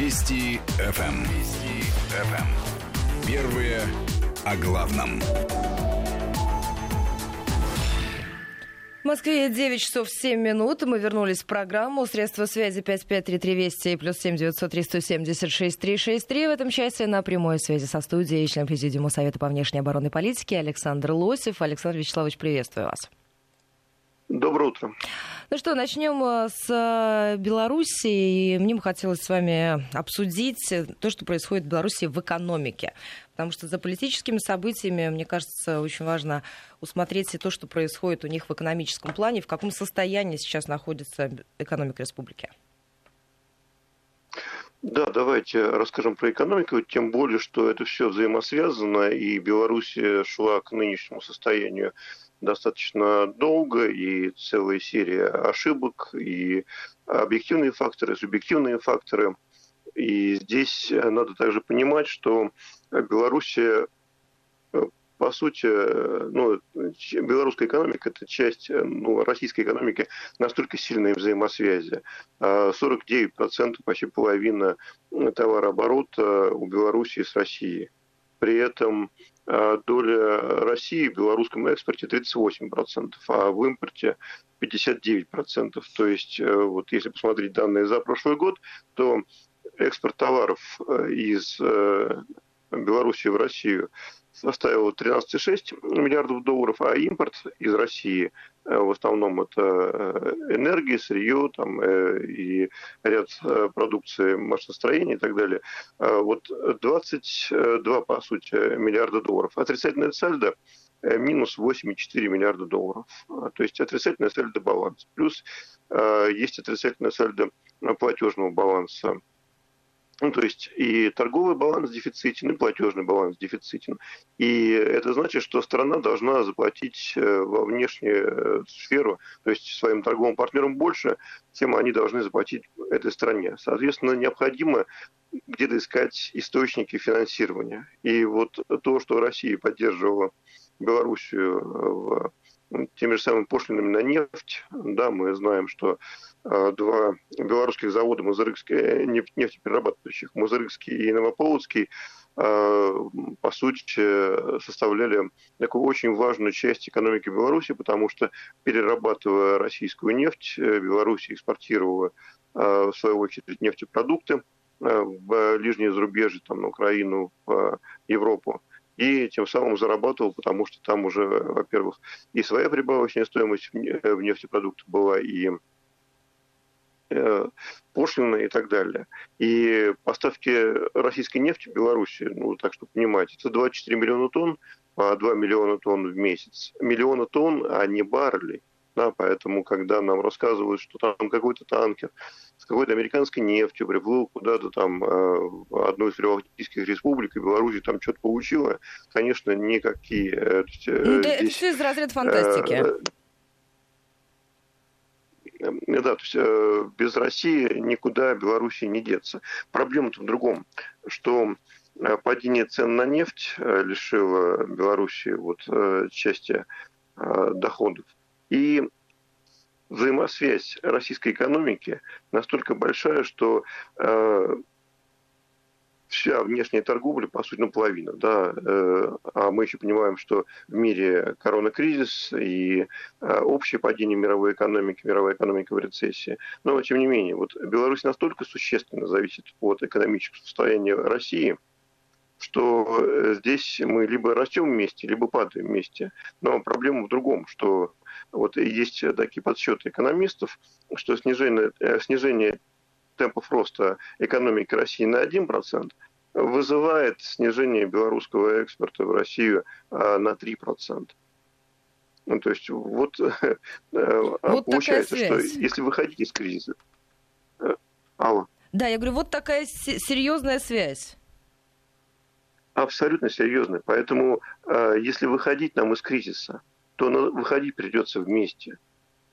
Вести ФМ. Эм. Вести ФМ. Эм. Первые о главном. В Москве 9 часов 7 минут. Мы вернулись в программу. Средства связи 5533 Вести и плюс 7 903 176 363. В этом части на прямой связи со студией член Президиума Совета по внешней оборонной политике Александр Лосев. Александр Вячеславович, приветствую вас. Доброе утро. Ну что, начнем э, с э, Беларуси. И мне бы хотелось с вами обсудить то, что происходит в Беларуси в экономике. Потому что за политическими событиями, мне кажется, очень важно усмотреть и то, что происходит у них в экономическом плане, в каком состоянии сейчас находится экономика республики. Да, давайте расскажем про экономику, тем более, что это все взаимосвязано, и Беларусь шла к нынешнему состоянию достаточно долго, и целая серия ошибок, и объективные факторы, субъективные факторы. И здесь надо также понимать, что Белоруссия, по сути, ну, белорусская экономика – это часть ну, российской экономики настолько сильной взаимосвязи. 49%, почти половина товарооборота у Белоруссии с Россией. При этом а, доля России в белорусском экспорте 38%, а в импорте 59%. То есть, э, вот если посмотреть данные за прошлый год, то экспорт товаров э, из э, Белоруссии в Россию составил 13,6 миллиардов долларов, а импорт из России э, в основном это э, энергия, сырье там, э, и ряд продукции машиностроения и так далее. Вот 22, по сути, миллиарда долларов. Отрицательное сальдо минус 8,4 миллиарда долларов. То есть отрицательное сальдо баланс. Плюс есть отрицательное сальдо платежного баланса ну, то есть и торговый баланс дефицитен, и платежный баланс дефицитен. И это значит, что страна должна заплатить э, во внешнюю э, сферу, то есть своим торговым партнерам больше, тем они должны заплатить этой стране. Соответственно, необходимо где-то искать источники финансирования. И вот то, что Россия поддерживала Белоруссию в теми же самыми пошлинами на нефть. Да, мы знаем, что э, два белорусских завода Мазырыкские, нефтеперерабатывающих, Мазырыкский и Новополоцкий, э, по сути, составляли такую очень важную часть экономики Беларуси, потому что, перерабатывая российскую нефть, э, Беларусь экспортировала, в свою очередь, нефтепродукты в ближнее зарубежье, там, на Украину, в Европу и тем самым зарабатывал, потому что там уже, во-первых, и своя прибавочная стоимость в нефтепродуктах была, и э, пошлины и так далее. И поставки российской нефти в Беларуси, ну, так что понимаете, это 24 миллиона тонн, по 2 миллиона тонн в месяц. Миллиона тонн, а не баррелей. Да, поэтому, когда нам рассказывают, что там какой-то танкер с какой-то американской нефтью приплыл куда-то там э, одну из прибалтийских республик, и Беларусь там что-то получила, конечно, никакие... Э, ну, здесь, это все из разряда фантастики. Э, да, то есть без России никуда Белоруссии не деться. Проблема-то в другом, что падение цен на нефть лишило Белоруссии вот части доходов. И взаимосвязь российской экономики настолько большая, что э, вся внешняя торговля, по сути, наполовину. Да? Э, а мы еще понимаем, что в мире коронакризис и э, общее падение мировой экономики, мировая экономика в рецессии. Но, тем не менее, вот Беларусь настолько существенно зависит от экономического состояния России – что э, здесь мы либо растем вместе, либо падаем вместе. Но проблема в другом, что вот есть такие подсчеты экономистов, что снижение, э, снижение темпов роста экономики России на 1% вызывает снижение белорусского экспорта в Россию а, на 3%. Ну, то есть вот, э, вот получается, что если выходить из кризиса... Алло. Да, я говорю, вот такая серьезная связь абсолютно серьезный. Поэтому, э, если выходить нам из кризиса, то выходить придется вместе.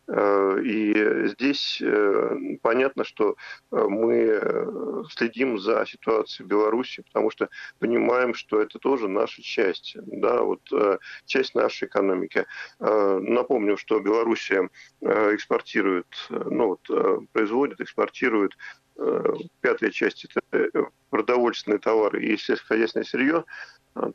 Э, и здесь э, понятно, что мы следим за ситуацией в Беларуси, потому что понимаем, что это тоже наша часть, да, вот часть нашей экономики. Напомню, что Белоруссия экспортирует, ну вот, производит, экспортирует пятая часть – это продовольственные товары и сельскохозяйственное сырье,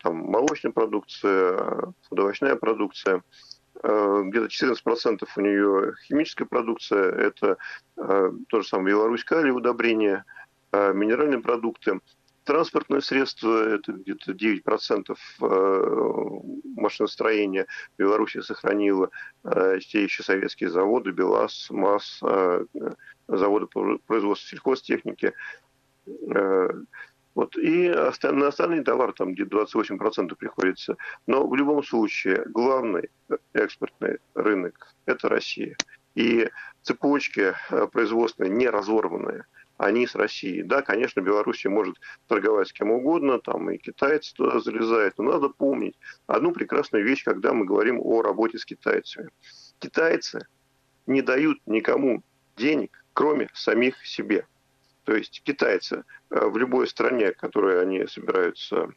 там молочная продукция, овощная продукция – где-то 14% у нее химическая продукция, это то же самое Беларусь калий, удобрения, минеральные продукты. Транспортное средство – это где-то 9% э, машиностроения Беларуси сохранило. Э, те еще советские заводы, БелАЗ, МАЗ, э, заводы по производству сельхозтехники. Вот. И на остальные товары там где-то 28% приходится. Но в любом случае главный экспортный рынок – это Россия. И цепочки производственные не разорванные – они с Россией. Да, конечно, Белоруссия может торговать с кем угодно, там и китайцы туда залезают, но надо помнить одну прекрасную вещь, когда мы говорим о работе с китайцами. Китайцы не дают никому денег, кроме самих себе. То есть китайцы э, в любой стране, в которой они собираются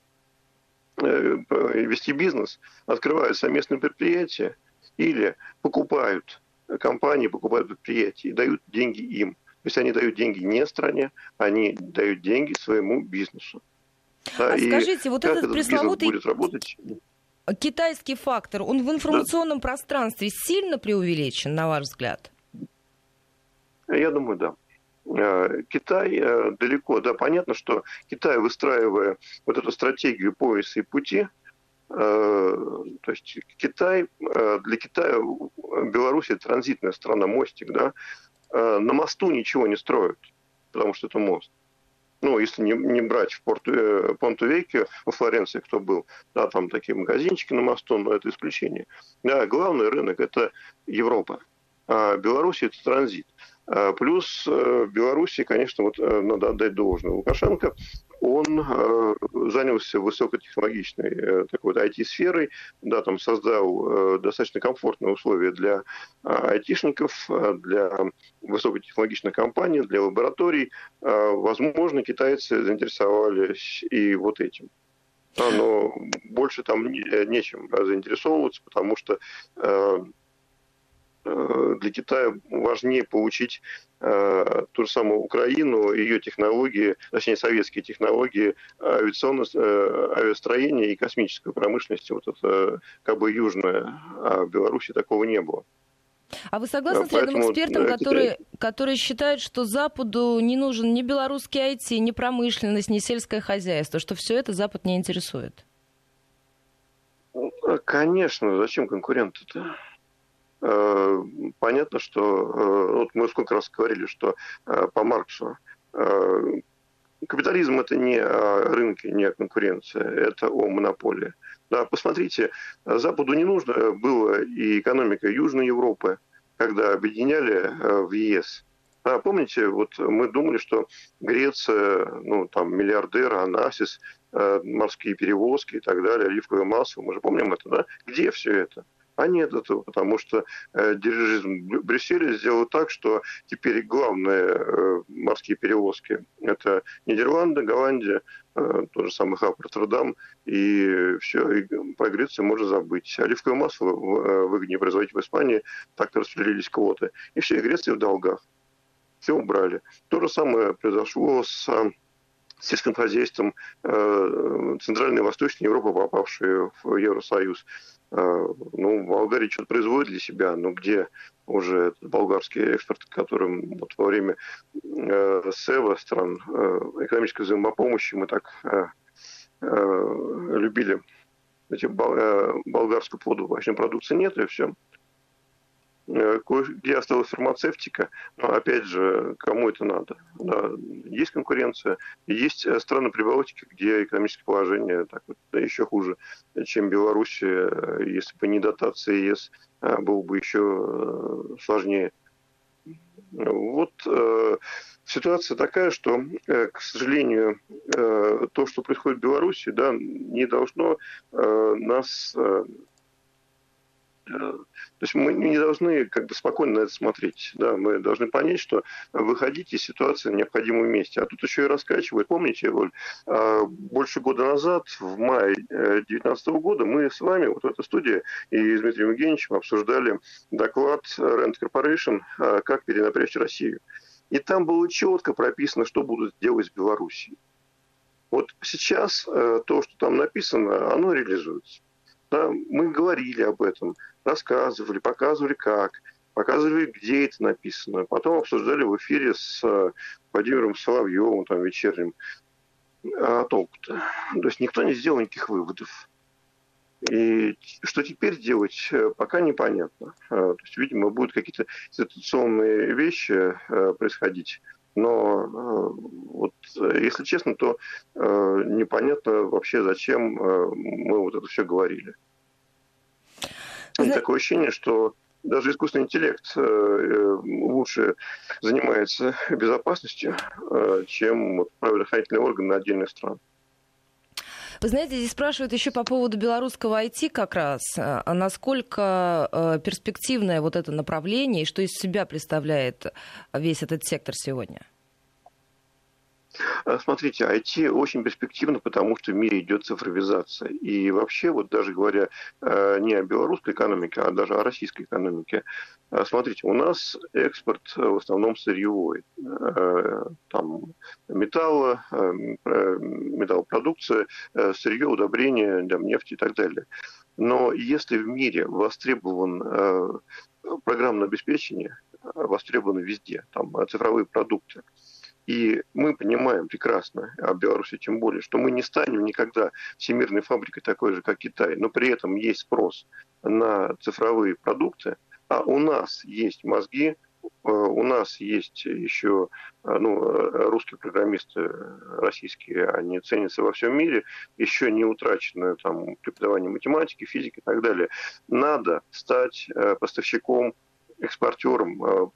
э, вести бизнес, открывают совместные предприятия или покупают компании, покупают предприятия и дают деньги им. То есть они дают деньги не стране, они дают деньги своему бизнесу. Да, а скажите, вот этот, этот пресловутый будет работать? китайский фактор, он в информационном да. пространстве сильно преувеличен, на ваш взгляд? Я думаю, да. Э, Китай э, далеко, да, понятно, что Китай, выстраивая вот эту стратегию пояса и пути, э, то есть Китай, для Китая Беларусь это транзитная страна, мостик, да, на мосту ничего не строят, потому что это мост. Ну, если не, не брать в Порту, э, Понту-Веке, во Флоренции кто был, да, там такие магазинчики на мосту, но это исключение. Да, главный рынок – это Европа. А Беларусь – это транзит. А плюс э, Беларуси, конечно, вот э, надо отдать должное. Лукашенко он э, занялся высокотехнологичной э, такой вот IT-сферой, да, там создал э, достаточно комфортные условия для айтишников, для высокотехнологичных компаний, для лабораторий. Возможно, китайцы заинтересовались и вот этим. Но больше там нечем заинтересовываться, потому что Э, для Китая важнее получить э, ту же самую Украину, ее технологии, точнее советские технологии авиационного э, авиастроения и космической промышленности. Вот это как бы южная, а в Беларуси такого не было. А вы согласны с рядом экспертом, которые, которые считают, что Западу не нужен ни белорусский IT, ни промышленность, ни сельское хозяйство, что все это Запад не интересует? Конечно, зачем конкуренты-то? Э, понятно, что э, вот мы сколько раз говорили, что э, по Марксу капитализм это не о рынке, не о конкуренции, это о монополии. Да, посмотрите, Западу не нужно было и экономика Южной Европы, когда объединяли в ЕС. А, помните, вот мы думали, что Греция, ну, там, миллиардер, Анасис, морские перевозки и так далее, оливковое масло, мы же помним это, да? Где все это? А нет этого, потому что э, дирижизм Брюсселя сделал так, что теперь главные э, морские перевозки – это Нидерланды, Голландия, э, тот же самый хаб Роттердам, и все, и про Грецию можно забыть. Оливковое масло э, выгоднее производить в Испании, так-то распределились квоты. И все, и Греция в долгах. Все убрали. То же самое произошло с сельским хозяйством э, Центральной и Восточной Европы, попавшие в Евросоюз. Э, ну, Болгария что-то производит для себя, но где уже болгарский экспорт, которым вот во время э, СЭВа, стран э, экономической взаимопомощи, мы так э, э, любили эти э, болгарскую овощной продукции нет, и все. Э, где осталась фармацевтика, но опять же, кому это надо? Да, есть конкуренция, есть э, страны Прибалтики, где экономическое положение так вот, да, еще хуже, чем Белоруссия, э, если бы не дотация ЕС, было бы еще сложнее. Вот э, ситуация такая, что, э, к сожалению, э, то, что происходит в Беларуси, да, не должно э, нас то есть мы не должны как бы спокойно на это смотреть. Да, мы должны понять, что выходить из ситуации в необходимом месте. А тут еще и раскачивают. Помните, Оль, а, больше года назад, в мае 2019 года, мы с вами вот в этой студии и с Дмитрием Евгеньевичем обсуждали доклад Rent Corporation «Как перенапрячь Россию». И там было четко прописано, что будут делать с Белоруссией. Вот сейчас э, то, что там написано, оно реализуется. Мы говорили об этом, рассказывали, показывали как, показывали, где это написано. Потом обсуждали в эфире с э, Владимиром Соловьевым, там, вечерним. А толку-то? То есть никто не сделал никаких выводов. И что теперь делать, э, пока непонятно. То есть, видимо, будут какие-то ситуационные вещи происходить но вот, если честно, то непонятно вообще, зачем мы вот это все говорили. За... Такое ощущение, что даже искусственный интеллект лучше занимается безопасностью, чем вот, правоохранительные органы отдельных стран. Вы знаете, здесь спрашивают еще по поводу белорусского IT как раз. А насколько перспективное вот это направление и что из себя представляет весь этот сектор сегодня? А, смотрите, IT очень перспективно, потому что в мире идет цифровизация. И вообще, вот даже говоря а, не о белорусской экономике, а даже о российской экономике, а, смотрите, у нас экспорт в основном сырьевой. Там металла, металлопродукция, сырье, удобрения, нефть и так далее. Но если в мире востребован программное обеспечение, востребовано везде, там цифровые продукты, и мы понимаем прекрасно, а в Беларуси тем более, что мы не станем никогда всемирной фабрикой такой же, как Китай, но при этом есть спрос на цифровые продукты, а у нас есть мозги, э, у нас есть еще э, ну, русские программисты российские, они ценятся во всем мире, еще не утрачено там, преподавание математики, физики и так далее. Надо стать э, поставщиком экспортером э,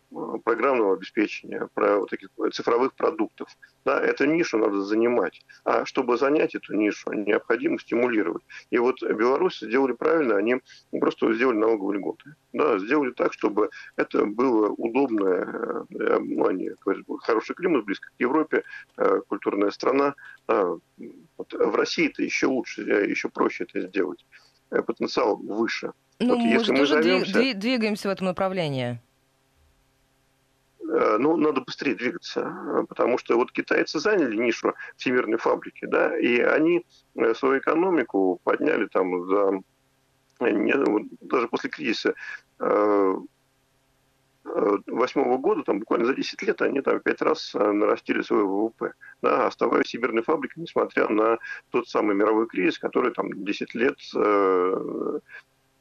программного обеспечения, про вот таких цифровых продуктов. Да, эту нишу надо занимать. А чтобы занять эту нишу, необходимо стимулировать. И вот белорусы сделали правильно, они просто сделали налоговые льготы. Да, сделали так, чтобы это было удобно. Э, ну, они говорят, хороший климат, близко к Европе, э, культурная страна. Вот в России-то еще лучше, еще проще это сделать. Потенциал выше. Ну, вот мы же тоже займемся... двигаемся в этом направлении. Э, ну, надо быстрее двигаться, потому что вот китайцы заняли нишу всемирной фабрики, да, и они э, свою экономику подняли там за даже после кризиса э, восьмого года, там буквально за 10 лет, они там пять раз нарастили свой ВВП, да, оставаясь всемирной фабрикой, несмотря на тот самый мировой кризис, который там 10 лет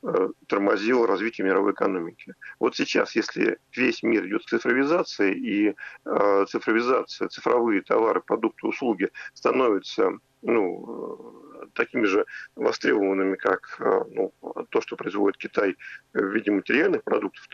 Э, тормозило развитие мировой экономики. Вот сейчас, если весь мир идет к цифровизации, и э, цифровизация, цифровые товары, продукты, услуги становятся ну, э, такими же востребованными, как э, ну, то, что производит Китай в виде материальных продуктов,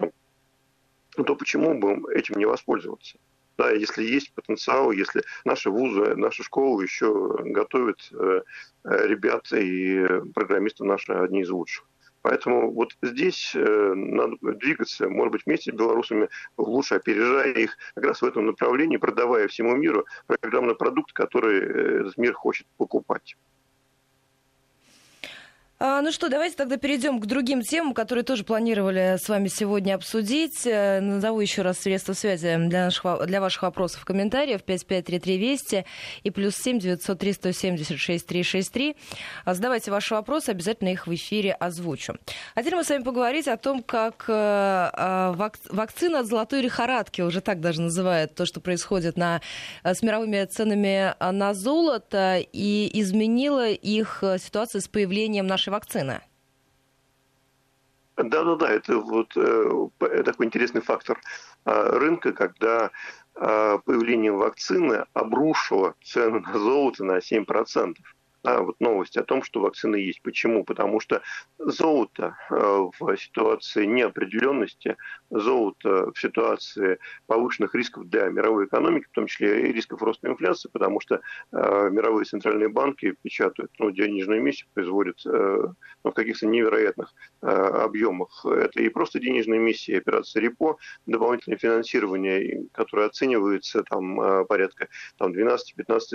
то, то почему бы этим не воспользоваться? Да, если есть потенциал, если наши вузы, наши школы еще готовят э, ребят и программисты наши одни из лучших. Поэтому вот здесь э, надо двигаться, может быть, вместе с белорусами, лучше опережая их как раз в этом направлении, продавая всему миру программный продукт, который э, мир хочет покупать. А, ну что, давайте тогда перейдем к другим темам, которые тоже планировали с вами сегодня обсудить. Э, назову еще раз средства связи для, наших, для ваших вопросов и комментариев. 5533 Вести и плюс 7 903 176 363. Задавайте ваши вопросы, обязательно их в эфире озвучу. Хотели мы с вами поговорить о том, как э, а, вак, вакцина от золотой лихорадки, уже так даже называют то, что происходит на, э, с мировыми ценами на золото, и изменила их ситуацию с появлением нашей нашей вакцины. Да-да-да, это вот э, такой интересный фактор э, рынка, когда э, появление вакцины обрушило цену на золото на 7% да, вот новость о том, что вакцина есть. Почему? Потому что золото э, в ситуации неопределенности, золото в ситуации повышенных рисков для мировой экономики, в том числе и рисков роста инфляции, потому что э, мировые центральные банки печатают ну, денежную эмиссию, производят э, ну, в каких-то невероятных объемах. Это и просто денежная эмиссия, операция РЕПО, дополнительное финансирование, которое оценивается там, порядка там, 12-15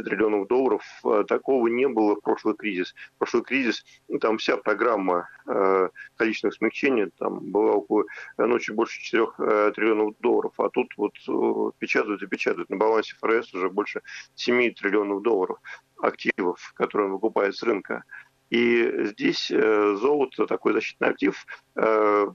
триллионов долларов. Такого не было прошлый кризис. Прошлый кризис, там вся программа э, количественных смягчений там была около, ну, чуть больше 4 э, триллионов долларов, а тут вот э, печатают и печатают. На балансе ФРС уже больше 7 триллионов долларов активов, которые он выкупает с рынка. И здесь э, золото такой защитный актив э,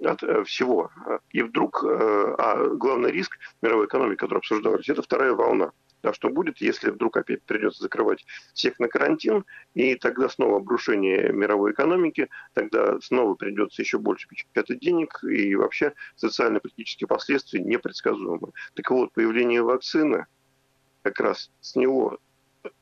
от э, всего. И вдруг, а главный риск мировой экономики, который обсуждалось, это вторая волна. А что будет, если вдруг опять придется закрывать всех на карантин, и тогда снова обрушение мировой экономики, тогда снова придется еще больше печатать денег, и вообще социально-политические последствия непредсказуемы. Так вот, появление вакцины как раз сняло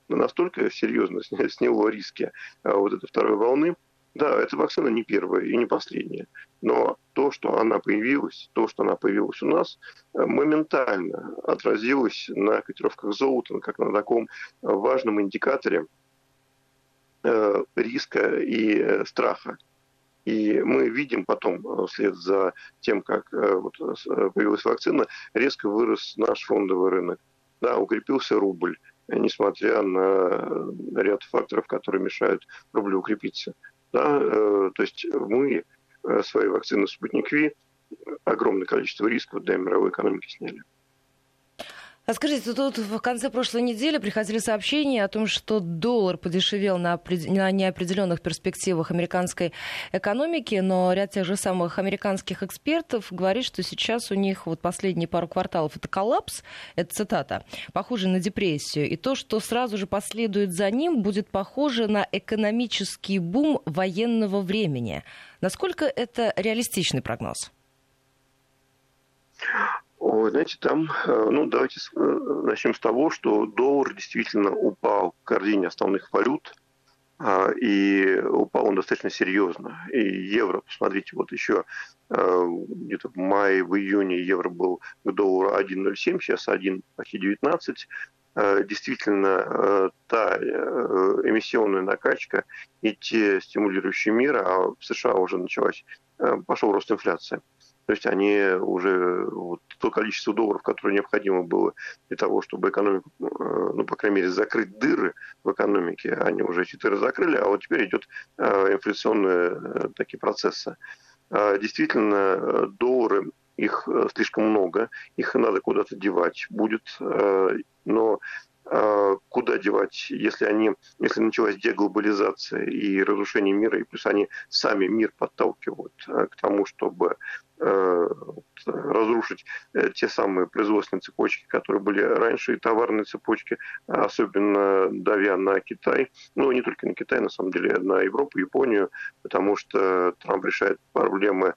настолько серьезно сняло риски а, вот этой второй волны. Да, эта вакцина не первая и не последняя, но то, что она появилась, то, что она появилась у нас, э, моментально отразилось на котировках золота, как на таком важном индикаторе э, риска и э, страха. И мы видим потом, вслед за тем, как вот появилась вакцина, резко вырос наш фондовый рынок. Да, укрепился рубль, несмотря на ряд факторов, которые мешают рублю укрепиться. Да, э, то есть мы э, свои вакцины «Спутник Ви» огромное количество рисков для мировой экономики сняли. А скажите, тут в конце прошлой недели приходили сообщения о том, что доллар подешевел на, на неопределенных перспективах американской экономики, но ряд тех же самых американских экспертов говорит, что сейчас у них вот последние пару кварталов это коллапс, это цитата, похоже на депрессию, и то, что сразу же последует за ним, будет похоже на экономический бум военного времени. Насколько это реалистичный прогноз? Ой, знаете, там, э, ну, давайте э, начнем с того, что доллар действительно упал в корзине основных валют, а, и упал он достаточно серьезно. И евро, посмотрите, вот еще э, где-то в мае, в июне евро был к доллару 1,07, сейчас 1, почти 19. Действительно, та эмиссионная накачка и те стимулирующие меры, а в США уже началась, пошел рост инфляции. То есть они уже вот, то количество долларов, которое необходимо было для того, чтобы экономику, э, ну, по крайней мере, закрыть дыры в экономике, они уже эти дыры закрыли, а вот теперь идет э, инфляционные э, такие процессы. Действительно, доллары, их слишком много, их надо куда-то девать будет, но а, куда девать, если они, если началась деглобализация и разрушение мира, и плюс они сами мир подталкивают а, к тому, чтобы а, разрушить э, те самые производственные цепочки, которые были раньше, и товарные цепочки, особенно давя на Китай, ну, не только на Китай, на самом деле, на Европу, Японию, потому что Трамп решает проблемы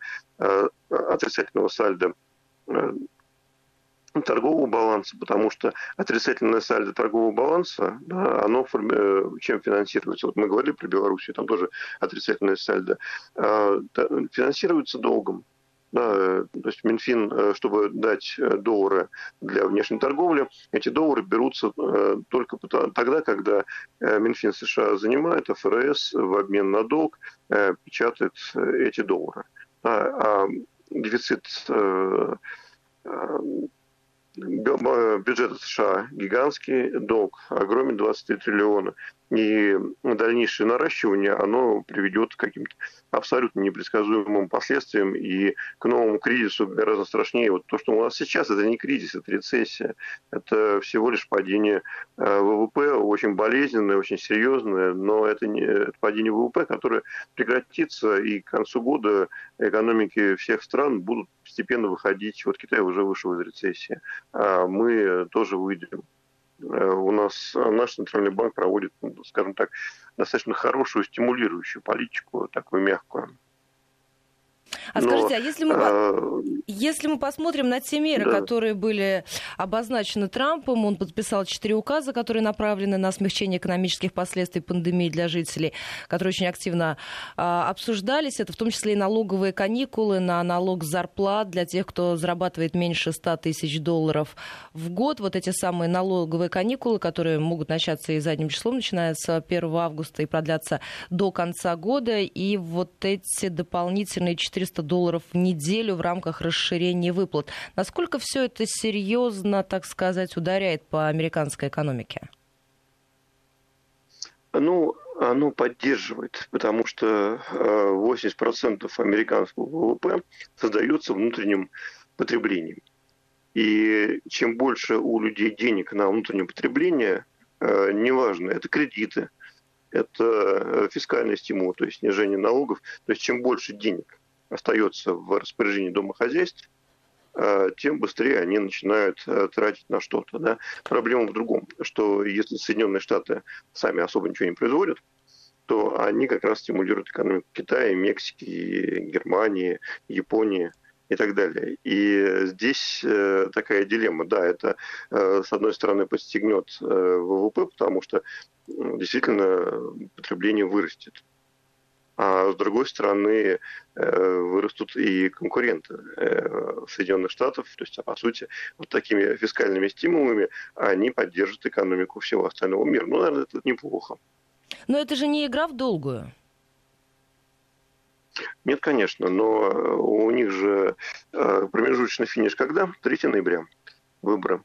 отрицательного сальда торгового баланса, потому что отрицательное сальдо торгового баланса, да, оно форми... Э, чем финансируется? Вот мы говорили про Белоруссию, там тоже отрицательное сальдо. А, финансируется долгом. Да, э, то есть Минфин, э, чтобы дать доллары для внешней торговли, эти доллары берутся только тогда, когда Минфин США занимает, а ФРС в обмен на долг печатает эти доллары. А дефицит бюджет США гигантский, долг огромен, 23 триллиона и дальнейшее наращивание, оно приведет к каким-то абсолютно непредсказуемым последствиям и к новому кризису гораздо страшнее. Вот то, что у нас сейчас, это не кризис, это рецессия. Это всего лишь падение э, ВВП, очень болезненное, очень серьезное, но это не это падение ВВП, которое прекратится, и к концу года экономики всех стран будут постепенно выходить. Вот Китай уже вышел из рецессии, а мы тоже выйдем. Э, у нас наш центральный банк проводит, ну, скажем так, достаточно хорошую стимулирующую политику, такую мягкую. А Но, скажите, а если мы, э, если мы посмотрим на те меры, да. которые были обозначены Трампом, он подписал четыре указа, которые направлены на смягчение экономических последствий пандемии для жителей, которые очень активно э, обсуждались. Это в том числе и налоговые каникулы на налог зарплат для тех, кто зарабатывает меньше 100 тысяч долларов в год. Вот эти самые налоговые каникулы, которые могут начаться и задним числом, начиная с 1 августа и продлятся до конца года. И вот эти дополнительные 400 400 долларов в неделю в рамках расширения выплат. Насколько все это серьезно, так сказать, ударяет по американской экономике? Ну, оно поддерживает, потому что 80% американского ВВП создается внутренним потреблением. И чем больше у людей денег на внутреннее потребление, неважно, это кредиты, это фискальный стимул, то есть снижение налогов. То есть чем больше денег остается в распоряжении домохозяйств, э, тем быстрее они начинают э, тратить на что-то. Да? Проблема в другом, что если Соединенные Штаты сами особо ничего не производят, то они как раз стимулируют экономику Китая, Мексики, Германии, Японии и так далее. И здесь э, такая дилемма. Да, это с одной стороны подстегнет ВВП, потому что действительно потребление вырастет а с другой стороны э, вырастут и конкуренты э, Соединенных Штатов, то есть, по сути, вот такими фискальными стимулами они поддержат экономику всего остального мира. Ну, наверное, это неплохо. Но это же не игра в долгую. Нет, конечно, но у них же э, промежуточный финиш когда? 3 ноября выборы.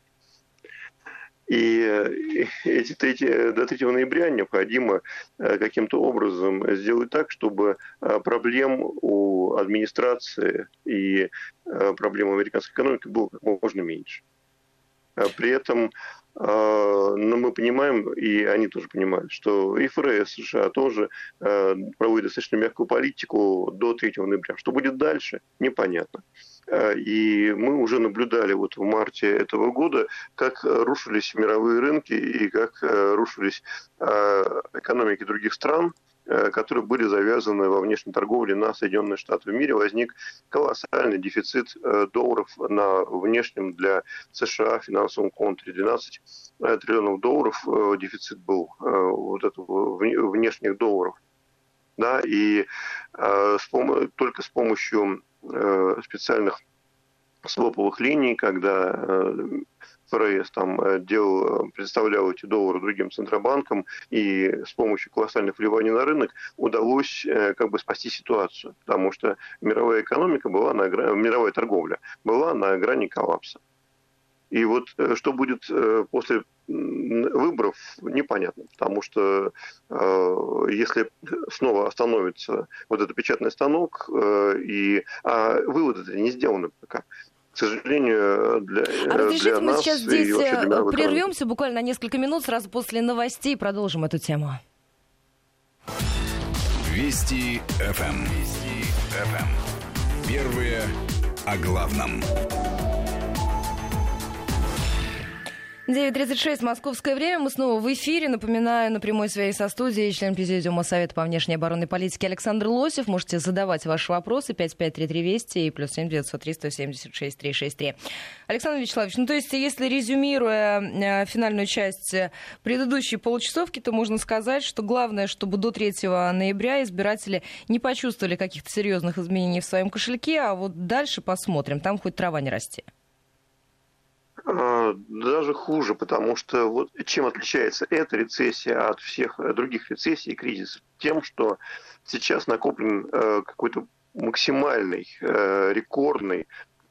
И эти 3, до 3 ноября необходимо э, каким-то образом сделать так, чтобы э, проблем у администрации и э, проблем американской экономики было как можно меньше. При этом но мы понимаем, и они тоже понимают, что и ФРС США тоже проводит достаточно мягкую политику до 3 ноября. Что будет дальше, непонятно. И мы уже наблюдали вот в марте этого года, как рушились мировые рынки и как рушились экономики других стран, которые были завязаны во внешней торговле на Соединенные Штаты. В мире возник колоссальный дефицит долларов на внешнем для США финансовом контуре. 12 триллионов долларов дефицит был вот этого внешних долларов. Да, и только с помощью Э, специальных своповых линий, когда э, ФРС там э, делал, представлял эти доллары другим центробанкам, и с помощью колоссальных вливаний на рынок удалось как бы спасти ситуацию, потому что мировая экономика была на мировая торговля была на грани коллапса. И вот что будет после выборов непонятно, потому что э, если снова остановится вот этот печатный станок, э, и, а выводы не сделаны пока. К сожалению, для, а разрешите для мы нас сейчас здесь э, прервемся буквально на несколько минут, сразу после новостей продолжим эту тему. Вести ФМ. Вести ФМ. Первые о главном. 9.36, московское время. Мы снова в эфире. Напоминаю, на прямой связи со студией член Президиума Совета по внешней оборонной политике Александр Лосев. Можете задавать ваши вопросы 553320 и плюс 7 903 176 363. Александр Вячеславович, ну то есть, если резюмируя э, финальную часть предыдущей получасовки, то можно сказать, что главное, чтобы до 3 ноября избиратели не почувствовали каких-то серьезных изменений в своем кошельке, а вот дальше посмотрим. Там хоть трава не расти. А, даже хуже, потому что вот чем отличается эта рецессия от всех других рецессий и кризисов? Тем, что сейчас накоплен э, какой-то максимальный, э, рекордный,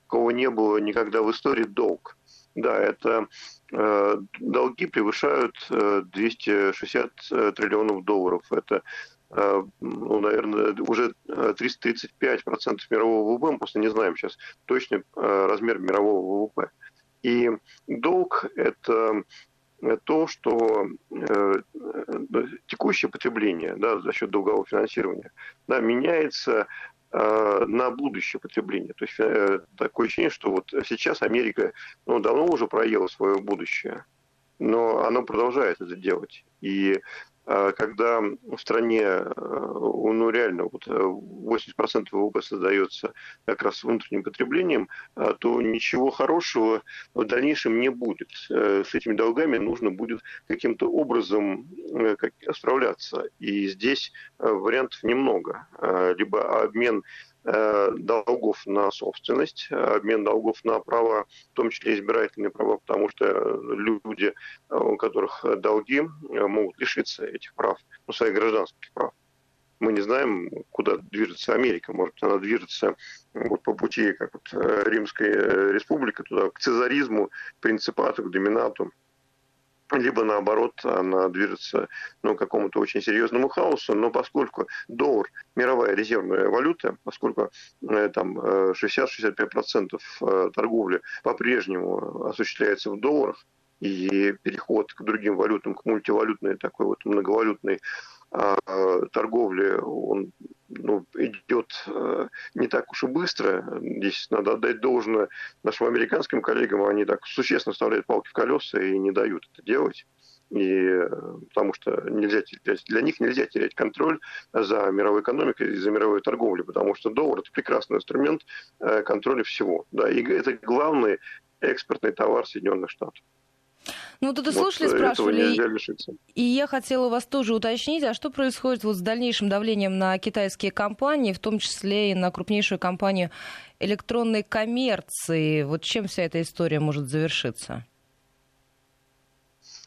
кого не было никогда в истории долг. Да, это э, долги превышают 260 триллионов долларов. Это ну, наверное, уже 335% мирового ВВП, мы просто не знаем сейчас точный размер мирового ВВП. И долг – это то, что э, текущее потребление да, за счет долгового финансирования да, меняется э, на будущее потребление. То есть э, такое ощущение, что вот сейчас Америка ну, давно уже проела свое будущее, но она продолжает это делать. И когда в стране, э, ну реально, вот 80% э, ВВП создается как раз внутренним потреблением, а, то ничего хорошего в дальнейшем не будет. Э, с этими долгами нужно будет каким-то образом справляться. И здесь вариантов немного. А, либо обмен Э, долгов на собственность, обмен долгов на права, в том числе избирательные права, потому что люди, у которых долги, могут лишиться этих прав, ну, своих гражданских прав. Мы не знаем, куда движется Америка. Может, она движется вот по пути, как вот э, Римская республика, туда, к цезаризму, принципату, к доминату. Либо наоборот она движется ну, к какому-то очень серьезному хаосу, но поскольку доллар мировая резервная валюта, поскольку э, там 60-65% э, торговли по-прежнему осуществляется в долларах, и переход к другим валютам, к мультивалютной такой вот многовалютной а, торговле, он ну, идет э, не так уж и быстро. Здесь надо отдать должное нашим американским коллегам. Они так существенно вставляют палки в колеса и не дают это делать. И, э, потому что нельзя терять, для них нельзя терять контроль за мировой экономикой и за мировой торговлей, потому что доллар – это прекрасный инструмент э, контроля всего. Да, и это главный экспортный товар Соединенных Штатов. Ну, тут и слушали, вот спрашивали, и я хотела у вас тоже уточнить, а что происходит вот с дальнейшим давлением на китайские компании, в том числе и на крупнейшую компанию электронной коммерции? Вот чем вся эта история может завершиться?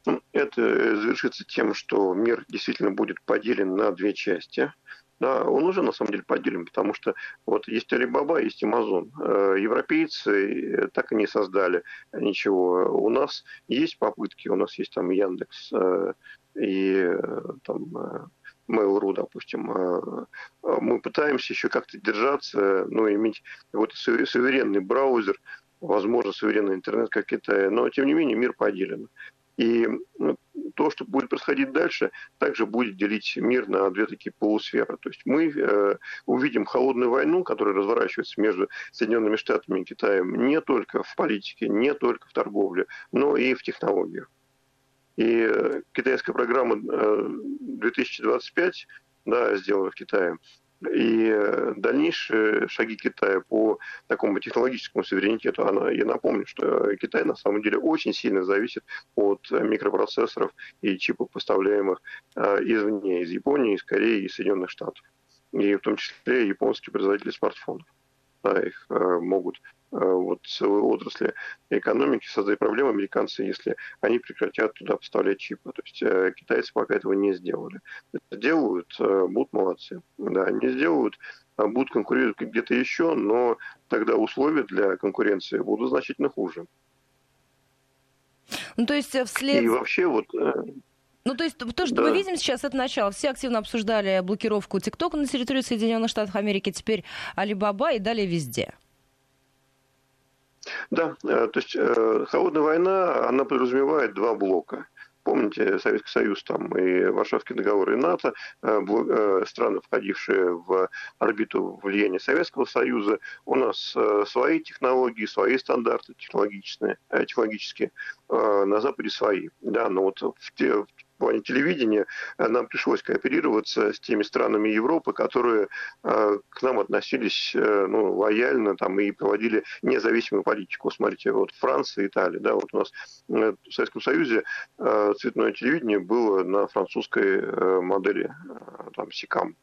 Ну, это завершится тем, что мир действительно будет поделен на две части. Да, он уже на самом деле поделен, потому что вот есть Alibaba, есть Amazon. Э, европейцы э, так и не создали ничего. У нас есть попытки, у нас есть там Яндекс э, и там Mail.ru, допустим, мы пытаемся еще как-то держаться, ну, иметь вот суверенный браузер, возможно, суверенный интернет, как Китай, но, тем не менее, мир поделен. И ну, то, что будет происходить дальше, также будет делить мир на две такие полусферы. То есть мы э, увидим холодную войну, которая разворачивается между Соединенными Штатами и Китаем не только в политике, не только в торговле, но и в технологиях. И э, китайская программа э, 2025, да, сделана в Китае, и э, дальнейшие шаги Китая по такому технологическому суверенитету, она, я напомню, что Китай на самом деле очень сильно зависит от микропроцессоров и чипов, поставляемых э, извне, из Японии, из Кореи, из Соединенных Штатов. И в том числе японские производители смартфонов. Да, их э, могут Э, вот целой отрасли экономики создать проблемы американцы, если они прекратят туда поставлять чипы. То есть э, китайцы пока этого не сделали. Это делают, э, будут молодцы. Да, не сделают, будут конкурировать где-то еще, но тогда условия для конкуренции будут значительно хуже. Ну, то есть вслед... И вообще вот... Ну, то есть то, что да. мы видим сейчас, это начало. Все активно обсуждали блокировку ТикТока на территории Соединенных Штатов Америки, теперь Алибаба и далее везде. Да, э, то есть э, холодная война, она подразумевает два блока. Помните, Советский Союз там и Варшавский договор и НАТО, э, страны, входившие в орбиту влияния Советского Союза, у нас свои технологии, свои стандарты технологичные, технологические, на Западе свои. Да, но вот в, плане телевидения э, нам пришлось кооперироваться с теми странами Европы, которые э, к нам относились э, ну, лояльно там, и проводили независимую политику. Смотрите, вот Франция, Италия. Да, вот у нас в Советском Союзе цветное телевидение было на французской модели там, СИКАМ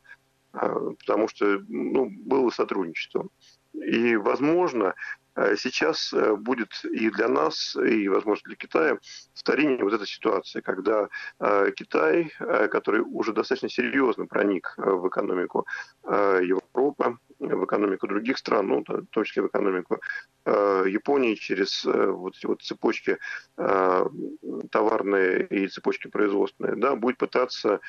потому что ну, было сотрудничество. И, возможно, сейчас э, будет и для нас, и, возможно, для Китая повторение вот этой ситуации, когда э, Китай, который уже достаточно серьезно проник в экономику Европы, в экономику других стран, ну, в том числе в экономику Японии через вот эти вот цепочки товарные и цепочки производственные, да, будет пытаться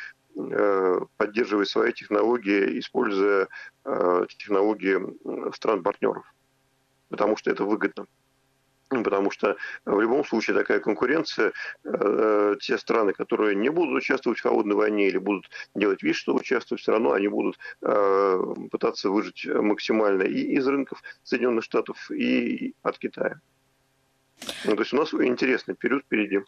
поддерживать свои технологии, используя технологии стран-партнеров потому что это выгодно. Потому что в любом случае такая конкуренция, э, те страны, которые не будут участвовать в холодной войне или будут делать вид, что участвуют, все равно они будут э, пытаться выжить максимально и из рынков Соединенных Штатов, и от Китая. Ну, то есть у нас интересный период впереди.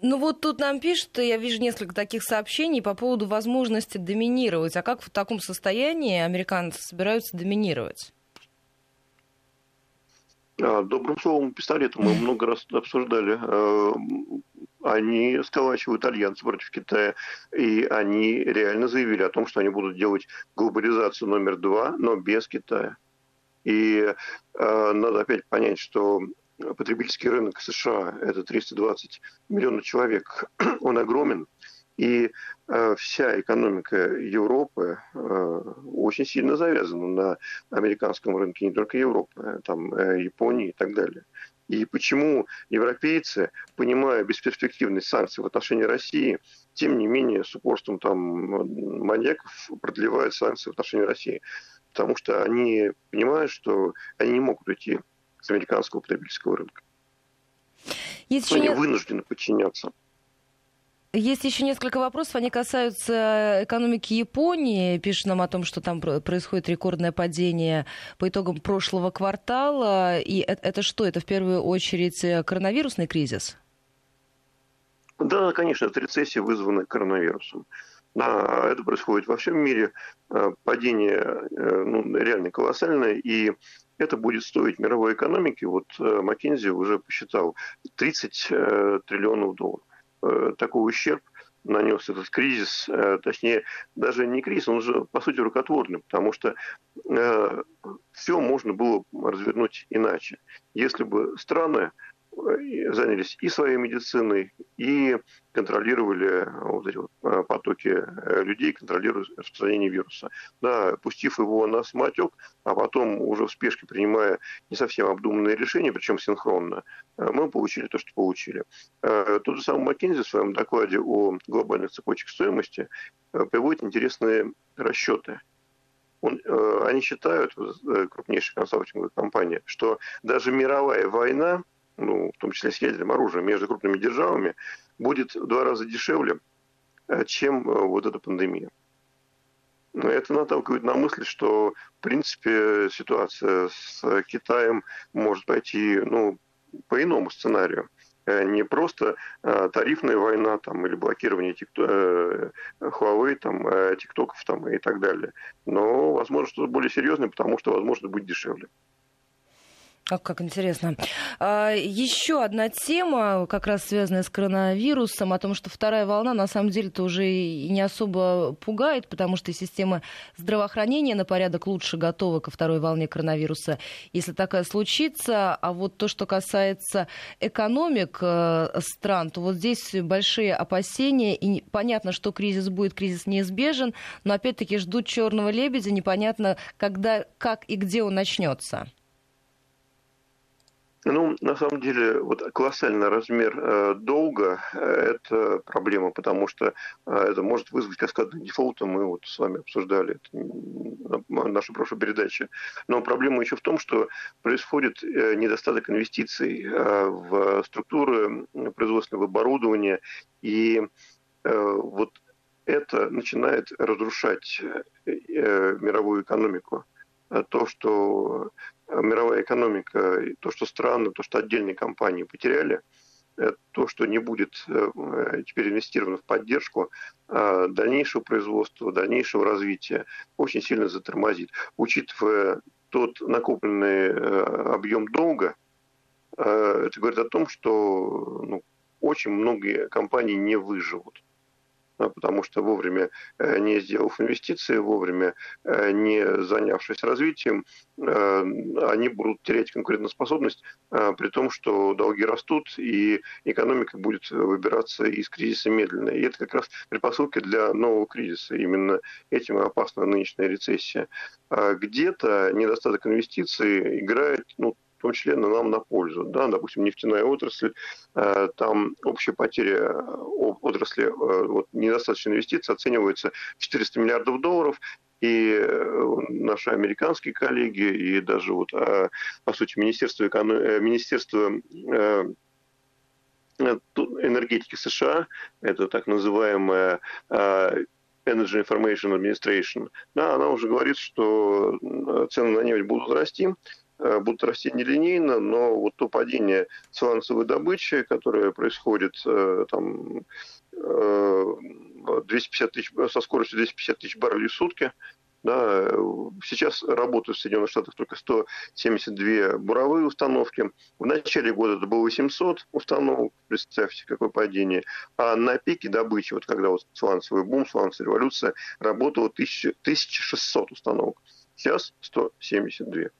Ну вот тут нам пишут, я вижу несколько таких сообщений по поводу возможности доминировать. А как в таком состоянии американцы собираются доминировать? А, добрым словом пистолетом мы много раз обсуждали. Э, они сколачивают альянс против Китая, и они реально заявили о том, что они будут делать глобализацию номер два, но без Китая. И э, надо опять понять, что потребительский рынок США – это 320 миллионов человек, он огромен, и э, вся экономика Европы э, очень сильно завязана на американском рынке, не только Европы, там э, Японии и так далее. И почему европейцы, понимая бесперспективность санкций в отношении России, тем не менее с упорством там маньяков продлевают санкции в отношении России? Потому что они понимают, что они не могут уйти с американского потребительского рынка. Есть они вынуждены подчиняться. Есть еще несколько вопросов. Они касаются экономики Японии. Пишут нам о том, что там происходит рекордное падение по итогам прошлого квартала. И это что? Это в первую очередь коронавирусный кризис? Да, конечно, это рецессия, вызванная коронавирусом. Да, это происходит во всем мире. Э, падение э, ну, реально колоссальное. И это будет стоить мировой экономике, вот э, Маккензи уже посчитал, 30 триллионов долларов. Э, такой ущерб нанес этот кризис, э, точнее, даже не кризис, он уже, по сути, рукотворный, потому что э, все можно было развернуть иначе. Если бы страны занялись и своей медициной, и контролировали вот эти вот э, потоки э, людей, контролируя распространение вируса. Да, пустив его на самотек, а потом уже в спешке принимая не совсем обдуманные решения, причем синхронно, э, мы получили то, что получили. Тот же самый Маккензи в своем докладе о глобальных цепочках стоимости приводит интересные расчеты. Он, они считают, крупнейшая консалтинговая компания, что даже мировая война ну, в том числе с ядерным оружием, между крупными державами, будет в два раза дешевле, э, чем э, вот эта пандемия. Это наталкивает на мысль, что, в принципе, ситуация с Китаем может пойти ну, по иному сценарию. Э, не просто тарифная война там, или блокирование тикто... Huawei, там, тиктоков там, и так далее. Но, возможно, что-то более серьезное, потому что, возможно, будет дешевле. Ах, как интересно. А, еще одна тема, как раз связанная с коронавирусом, о том, что вторая волна на самом деле-то уже и не особо пугает, потому что система здравоохранения на порядок лучше готова ко второй волне коронавируса, если такая случится. А вот то, что касается экономик э, стран, то вот здесь большие опасения, и понятно, что кризис будет, кризис неизбежен, но опять-таки ждут черного лебедя, непонятно, когда, как и где он начнется. Ну, на самом деле, вот колоссальный размер э, долга э, – это проблема, потому что э, это может вызвать каскадный дефолт, мы вот с вами обсуждали это на нашей прошлой передаче. Но проблема еще в том, что происходит недостаток инвестиций в структуры производственного оборудования, и вот это начинает разрушать мировую экономику. То, что мировая экономика, то, что страны, то, что отдельные компании потеряли, то, что не будет э, теперь инвестировано в поддержку а дальнейшего производства, дальнейшего развития, очень сильно затормозит. Учитывая тот накопленный э, объем долга, э, это говорит о том, что ну, очень многие компании не выживут потому что вовремя э, не сделав инвестиции, вовремя э, не занявшись развитием, э, они будут терять конкурентоспособность, при том, что долги растут, и экономика будет выбираться из кризиса медленно. И это как раз предпосылки для нового кризиса. Именно этим и опасна нынешняя рецессия. А где-то недостаток инвестиций играет ну, в том числе на нам на пользу. Да, допустим, нефтяная отрасль, э, там общая потеря э, отрасли, э, вот, недостаточно инвестиций оценивается в 400 миллиардов долларов, и наши американские коллеги, и даже вот, по сути, Министерство, Министерство энергетики США, это так называемая Energy Information Administration, да, она уже говорит, что цены на нефть будут расти, будут расти нелинейно, но вот то падение сланцевой добычи, которое происходит э, там 250 э, тысяч, со скоростью 250 тысяч баррелей в сутки, да, сейчас работают в Соединенных Штатах только 172 буровые установки. В начале года это было 800 установок, представьте, какое падение. А на пике добычи, вот когда вот сланцевый бум, сланцевая революция, работало 1000, 1600 установок. Сейчас 172.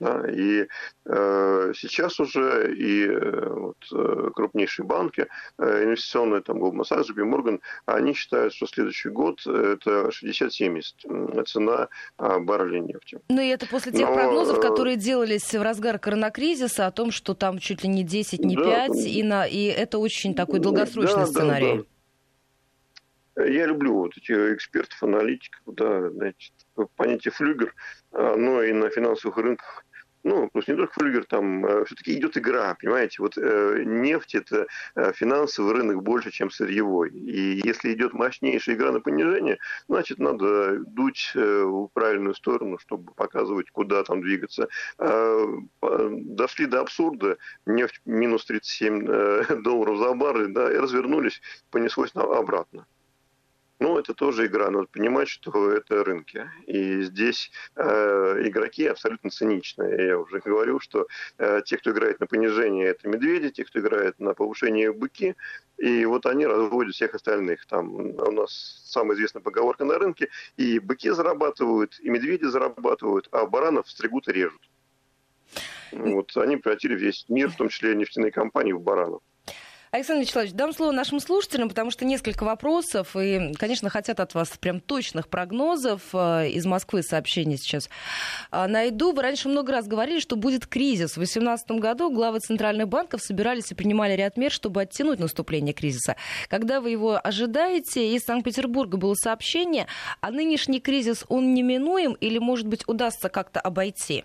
Да, и э, сейчас уже и э, вот, э, крупнейшие банки, э, инвестиционные, там, Goldman Sachs, JP Morgan, они считают, что следующий год это 60-70 цена э, барреля нефти. Ну и это после тех Но, прогнозов, э, которые делались в разгар коронакризиса, о том, что там чуть ли не 10, не да, 5, и, на, и это очень такой долгосрочный да, сценарий. Да, да. Я люблю вот этих экспертов, аналитиков, да, значит, понятие флюгер, но и на финансовых рынках ну, плюс не только флюгер, там э, все-таки идет игра, понимаете, вот э, нефть это э, финансовый рынок больше, чем сырьевой. И если идет мощнейшая игра на понижение, значит, надо дуть э, в правильную сторону, чтобы показывать, куда там двигаться. Э, дошли до абсурда, нефть минус 37 э, долларов за баррель, да, и развернулись, понеслось обратно. Ну, это тоже игра. Надо понимать, что это рынки. И здесь э, игроки абсолютно циничные. Я уже говорю, что э, те, кто играет на понижение, это медведи, те, кто играет на повышение, быки. И вот они разводят всех остальных. Там у нас самая известная поговорка на рынке. И быки зарабатывают, и медведи зарабатывают, а баранов стригут и режут. Вот они превратили весь мир, в том числе нефтяные компании, в баранов. Александр Вячеславович, дам слово нашим слушателям, потому что несколько вопросов, и, конечно, хотят от вас прям точных прогнозов. Э, из Москвы сообщения сейчас э, найду. Вы раньше много раз говорили, что будет кризис. В 2018 году главы центральных банков собирались и принимали ряд мер, чтобы оттянуть наступление кризиса. Когда вы его ожидаете, из Санкт-Петербурга было сообщение, а нынешний кризис, он неминуем или, может быть, удастся как-то обойти?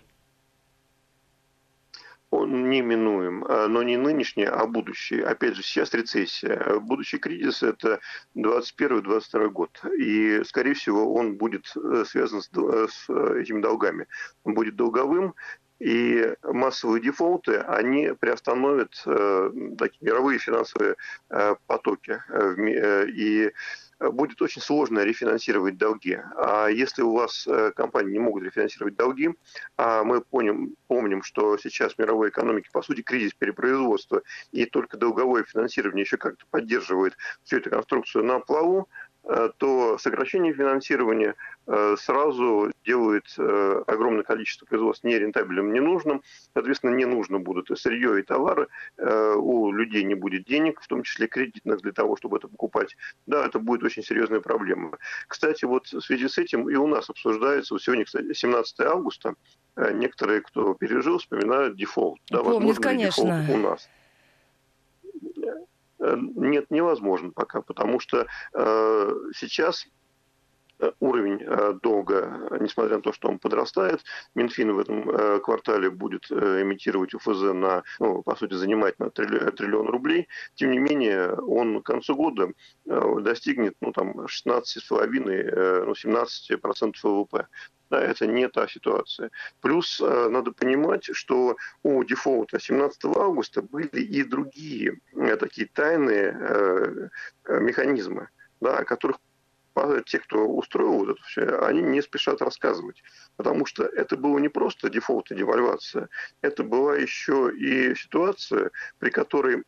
Он неминуем, а, но не нынешний, а будущий. Опять же, сейчас рецессия. Будущий кризис – это 21-22 год. И, скорее всего, он будет э, связан с, э, с этими долгами. Он будет долговым, и массовые дефолты, они приостановят э, такие мировые финансовые э, потоки. Э, и будет очень сложно рефинансировать долги. А если у вас э, компании не могут рефинансировать долги, а мы помним, помним, что сейчас в мировой экономике, по сути, кризис перепроизводства, и только долговое финансирование еще как-то поддерживает всю эту конструкцию на плаву, Э, то сокращение финансирования э, сразу делает э, огромное количество производств нерентабельным, ненужным. Соответственно, не нужно будут и сырье, и товары. У людей не будет денег, в том числе кредитных, для того, чтобы это покупать. Да, это будет очень серьезная проблема. Кстати, вот в связи с этим и у нас обсуждается, вот сегодня, кстати, 17 августа, некоторые, кто пережил, вспоминают дефолт. Да, Помнит, конечно. Дефолт у нас. Э, нет, невозможно пока, потому что э, сейчас уровень э, долга, несмотря на то, что он подрастает, Минфин в этом э, квартале будет э, эмитировать ОФЗ на, ну, по сути, занимать на триллион, рублей. Тем не менее, он к концу года достигнет ну, там, 16,5-17% ну, 17% ВВП. Да, это не та ситуация. Плюс э, надо понимать, что у дефолта 17 августа были и другие э, такие тайные э, механизмы, да, о которых те, кто устроил вот это все, они не спешат рассказывать. Потому что это было не просто дефолт и девальвация, это была еще и ситуация, при которой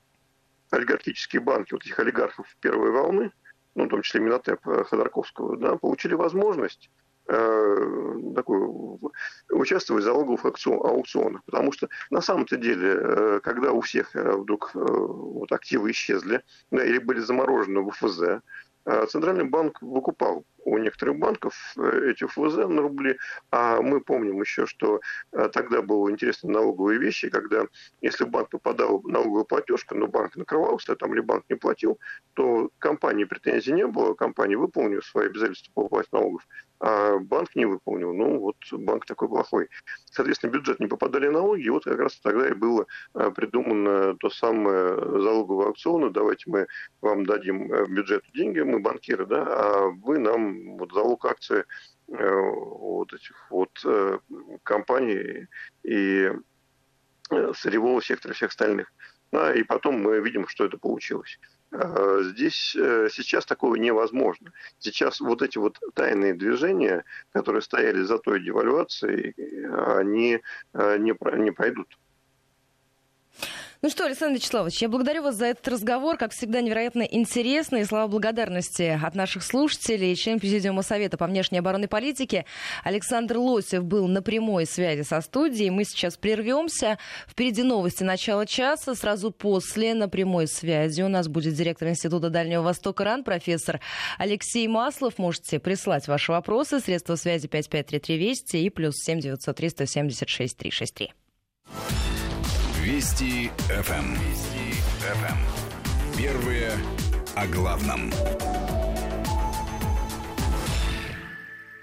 олигархические банки, вот этих олигархов первой волны, ну, в том числе Минотеп Ходорковского, да, получили возможность Э, такую, участвовать в залоговых аукционах. Потому что на самом-то деле, э, когда у всех э, вдруг вот, активы исчезли да, или были заморожены в ФЗ, Центральный банк выкупал у некоторых банков э, эти ФВЗ на рубли. А мы помним еще, что э, тогда было интересно налоговые вещи, когда если банк попадал в налоговую платежку, но банк накрывался, там или банк не платил, то компании претензий не было, компания выполнила свои обязательства по уплате налогов, а банк не выполнил. Ну, вот банк такой плохой. Соответственно, бюджет не попадали налоги, и вот как раз тогда и было э, придумано то самое залоговое аукционы. Давайте мы вам дадим бюджет деньги, мы банкиры, да, а вы нам вот залог акции э, вот этих вот э, компаний и э, сырьевого сектора всех остальных. Да, и потом мы видим, что это получилось. Здесь сейчас такого невозможно. Сейчас вот эти вот тайные движения, которые стояли за той девальвацией, они не, не пройдут. Ну что, Александр Вячеславович, я благодарю вас за этот разговор. Как всегда, невероятно интересный. Слова благодарности от наших слушателей. Член Президиума Совета по внешней оборонной политике Александр Лосев был на прямой связи со студией. Мы сейчас прервемся. Впереди новости начала часа. Сразу после на прямой связи у нас будет директор Института Дальнего Востока РАН, профессор Алексей Маслов. Можете прислать ваши вопросы. Средства связи 5533 Вести и плюс 7 903 176 363. Вести ФМ. Вести ФМ. Первые о главном.